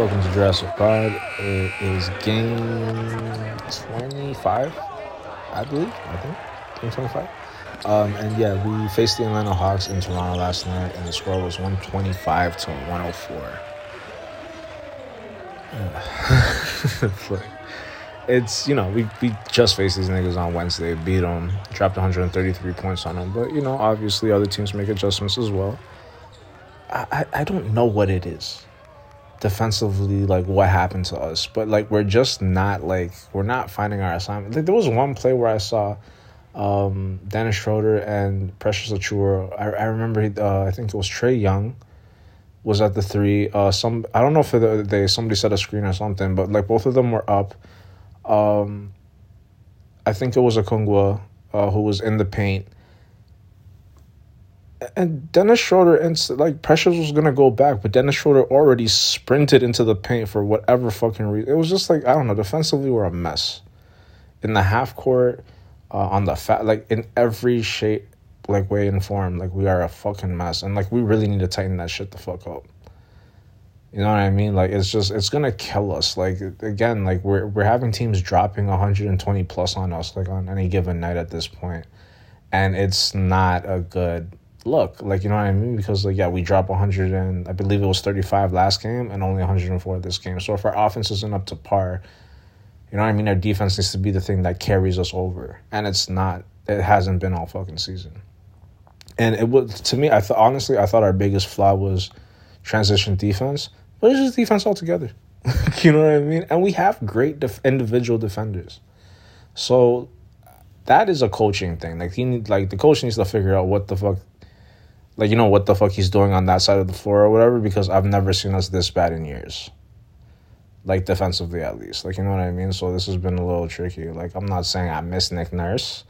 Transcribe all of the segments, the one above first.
Welcome to Jurassic Pod. It is game 25, I believe. I think. Game 25. Um, and yeah, we faced the Atlanta Hawks in Toronto last night, and the score was 125 to 104. it's, you know, we, we just faced these niggas on Wednesday, beat them, dropped 133 points on them. But, you know, obviously other teams make adjustments as well. I, I, I don't know what it is defensively like what happened to us. But like we're just not like we're not finding our assignment. Like there was one play where i saw um dennis schroeder and precious Achiuwa. I, I remember uh, i think it was Trae Young was at the three. Uh some i don't know if they somebody set a screen or something but like both of them were up. Um i think it was Okongwu uh, who was in the paint and Dennis Schroeder and like Precious was gonna go back, but Dennis Schroeder already sprinted into the paint for whatever fucking reason. It was just like I don't know. Defensively, we're a mess in the half court, uh, on the fat, like in every shape, like way and form. Like we are a fucking mess, and like we really need to tighten that shit the fuck up. You know what I mean? Like it's just it's gonna kill us. Like again, like we're we're having teams dropping 120 plus on us like on any given night at this point, and it's not a good look. Like, you know what I mean? Because, like, yeah, we dropped 100 and I believe it was 35 last game and only 104 this game. So if our offense isn't up to par, you know what I mean? Our defense needs to be the thing that carries us over. And it's not. It hasn't been all fucking season. And it was, to me, I honestly, I thought our biggest flaw was transition defense, but it's just defense altogether. you know what I mean? And we have great def- individual defenders. So that is a coaching thing. Like he need, like the coach needs to figure out what the fuck like you know what the fuck he's doing on that side of the floor or whatever because I've never seen us this bad in years. Like defensively at least. Like you know what I mean? So this has been a little tricky. Like I'm not saying I miss Nick Nurse.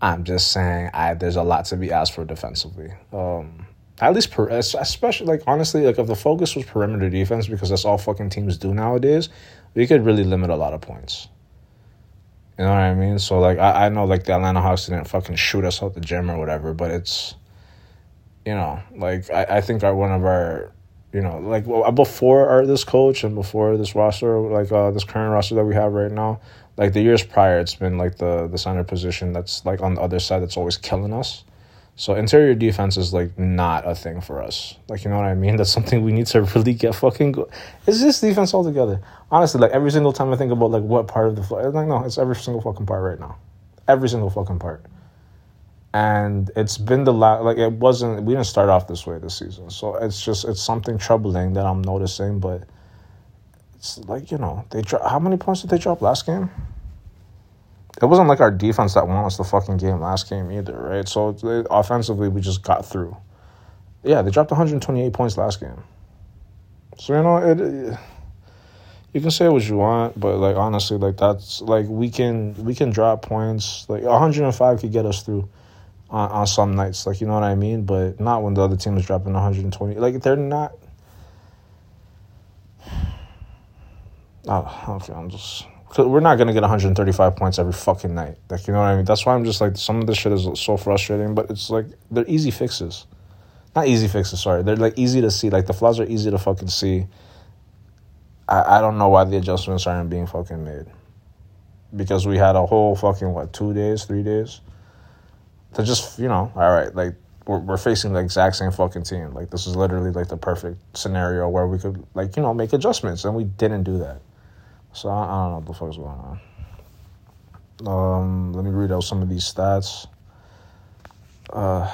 I'm just saying I there's a lot to be asked for defensively. Um at least per, especially like honestly like if the focus was perimeter defense because that's all fucking teams do nowadays, we could really limit a lot of points. You know what I mean? So like I, I know like the Atlanta Hawks didn't fucking shoot us out the gym or whatever, but it's you know, like I, I think our one of our, you know, like well, before our this coach and before this roster, like uh, this current roster that we have right now, like the years prior, it's been like the the center position that's like on the other side that's always killing us. So interior defense is like not a thing for us. Like you know what I mean? That's something we need to really get fucking good. It's just defense altogether. Honestly, like every single time I think about like what part of the floor, like no, it's every single fucking part right now. Every single fucking part and it's been the last like it wasn't we didn't start off this way this season. So it's just it's something troubling that i'm noticing but it's like you know they dro- how many points did they drop last game? It wasn't like our defense that won us the fucking game last game either right? So they, offensively we just got through. Yeah they dropped 128 points last game. So you know it, it you can say what you want, but like honestly, like that's like we can we can drop points. Like 105 could get us through on, on some nights. Like you know what I mean, but not when the other team is dropping 120. Like they're not. Oh, okay. I'm just. We're not gonna get 135 points every fucking night. Like you know what I mean. That's why I'm just like some of this shit is so frustrating. But it's like they're easy fixes, not easy fixes. Sorry, they're like easy to see. Like the flaws are easy to fucking see. I I don't know why the adjustments aren't being fucking made. Because we had a whole fucking what two days, three days to just you know, all right, like we're, we're facing the exact same fucking team. Like this is literally like the perfect scenario where we could like you know make adjustments, and we didn't do that. So I, I don't know what the fuck's going on. Um, let me read out some of these stats. Uh,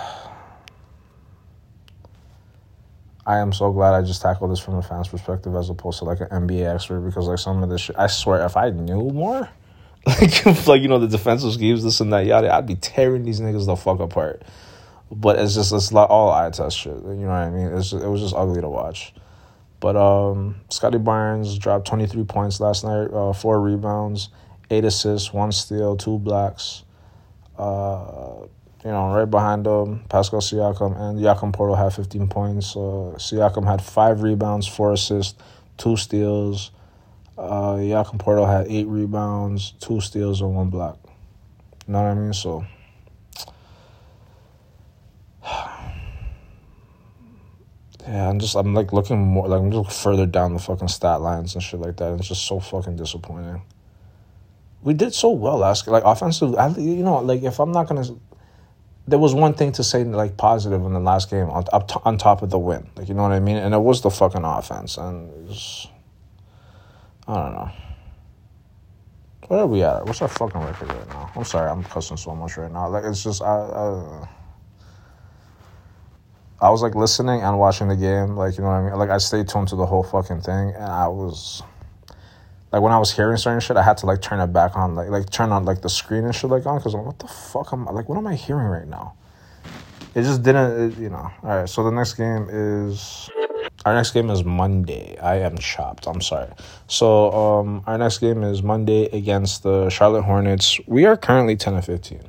I am so glad I just tackled this from a fan's perspective as opposed to like an NBA expert because like some of this shit, I swear if I knew more, like, like you know, the defensive schemes, this and that, yada. I'd be tearing these niggas the fuck apart. But it's just it's like all eye test shit. You know what I mean? It's just, it was just ugly to watch. But um, Scottie Barnes dropped twenty three points last night, uh, four rebounds, eight assists, one steal, two blocks. Uh, you know, right behind him, Pascal Siakam and Jakob Poeltl had 15 points. Uh, Siakam had five rebounds, four assists, two steals. Uh, Jakob Poeltl had eight rebounds, two steals, and one block. You know what I mean? So, Yeah, I'm just I'm like looking more like I'm just further down the fucking stat lines and shit like that. It's just so fucking disappointing. We did so well last like offensive. You know, like if I'm not gonna, there was one thing to say like positive in the last game on up on top of the win. Like you know what I mean, and it was the fucking offense. And was, I don't know. Where are we at? What's our fucking record right now? I'm sorry, I'm cussing so much right now. Like it's just I. I I was like listening and watching the game, like you know what I mean. Like I stayed tuned to the whole fucking thing, and I was like when I was hearing certain shit, I had to like turn it back on, like like turn on like the screen and shit like on, because what the fuck am I like? What am I hearing right now? It just didn't, it, you know. All right, so the next game is our next game is Monday. I am chopped. I'm sorry. So um, our next game is Monday against the Charlotte Hornets. We are currently ten and fifteen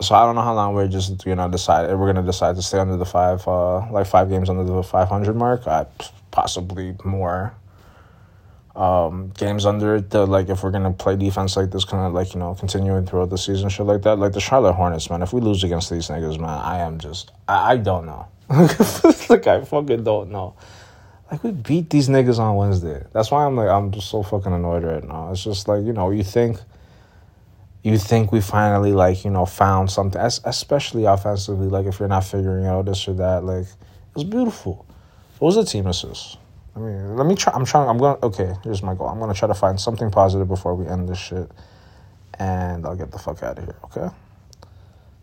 so I don't know how long we're just you know decide we're gonna decide to stay under the five uh like five games under the five hundred mark. I possibly more um games under it. The, like if we're gonna play defense like this, kind of like you know continuing throughout the season, shit like that. Like the Charlotte Hornets, man. If we lose against these niggas, man, I am just I, I don't know. like I fucking don't know. Like we beat these niggas on Wednesday. That's why I'm like I'm just so fucking annoyed right now. It's just like you know you think you think we finally like you know found something especially offensively like if you're not figuring out this or that like it was beautiful what was the team assist i mean let me try i'm trying i'm gonna okay here's my goal i'm gonna try to find something positive before we end this shit and i'll get the fuck out of here okay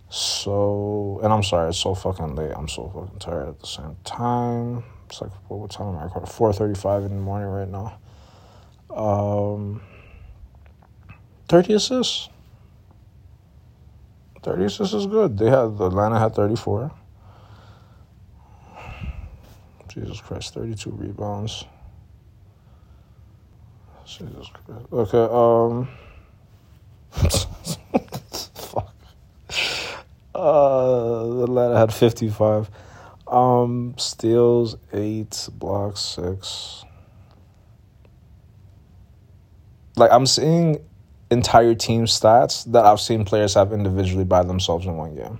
so and i'm sorry it's so fucking late i'm so fucking tired at the same time it's like what time am i recording 4.35 in the morning right now um 30 assists 36 is good. They had Atlanta had 34. Jesus Christ, 32 rebounds. Jesus Christ. Okay, um fuck. Atlanta had 55. Um steals 8, blocks 6. Like I'm seeing entire team stats that I've seen players have individually by themselves in one game.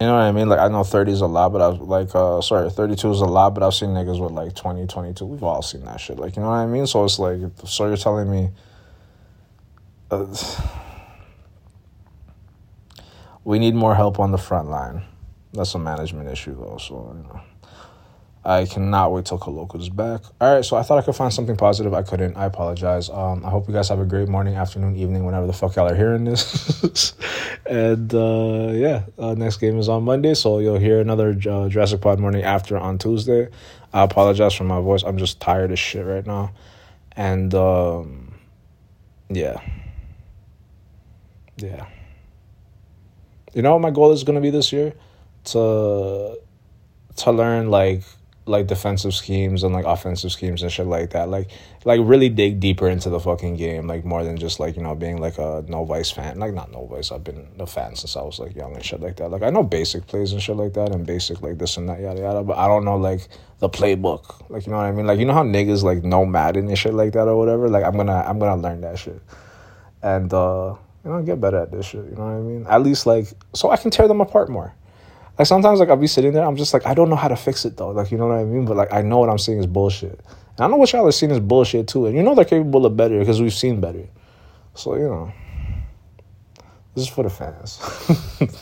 You know what I mean? Like, I know 30 is a lot, but I was like, uh, sorry, 32 is a lot, but I've seen niggas with like 20, 22. We've all seen that shit. Like, you know what I mean? So it's like, so you're telling me, uh, we need more help on the front line. That's a management issue, though. So, you know. I cannot wait till Koloko is back. All right, so I thought I could find something positive. I couldn't. I apologize. Um, I hope you guys have a great morning, afternoon, evening, whenever the fuck y'all are hearing this. and uh, yeah, uh, next game is on Monday, so you'll hear another uh, Jurassic Pod morning after on Tuesday. I apologize for my voice. I'm just tired as shit right now, and um, yeah, yeah. You know what my goal is going to be this year? To to learn like like defensive schemes and like offensive schemes and shit like that. Like like really dig deeper into the fucking game, like more than just like, you know, being like a no vice fan. Like not no vice. I've been a fan since I was like young and shit like that. Like I know basic plays and shit like that and basic like this and that, yada yada, but I don't know like the playbook. Like you know what I mean? Like you know how niggas like know Madden and shit like that or whatever? Like I'm gonna I'm gonna learn that shit. And uh you know, get better at this shit, you know what I mean? At least like so I can tear them apart more. Like sometimes like I'll be sitting there, I'm just like, I don't know how to fix it though. Like you know what I mean? But like I know what I'm seeing is bullshit. And I know what y'all are seeing is bullshit too. And you know they're capable of better because we've seen better. So, you know. This is for the fans.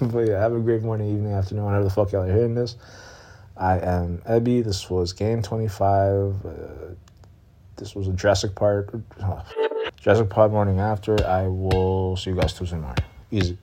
but yeah, have a great morning, evening, afternoon, whenever the fuck y'all are hearing this. I am Ebby. This was game 25. Uh, this was a Jurassic Park. Jurassic Pod morning after. I will see you guys Tuesday morning. Easy.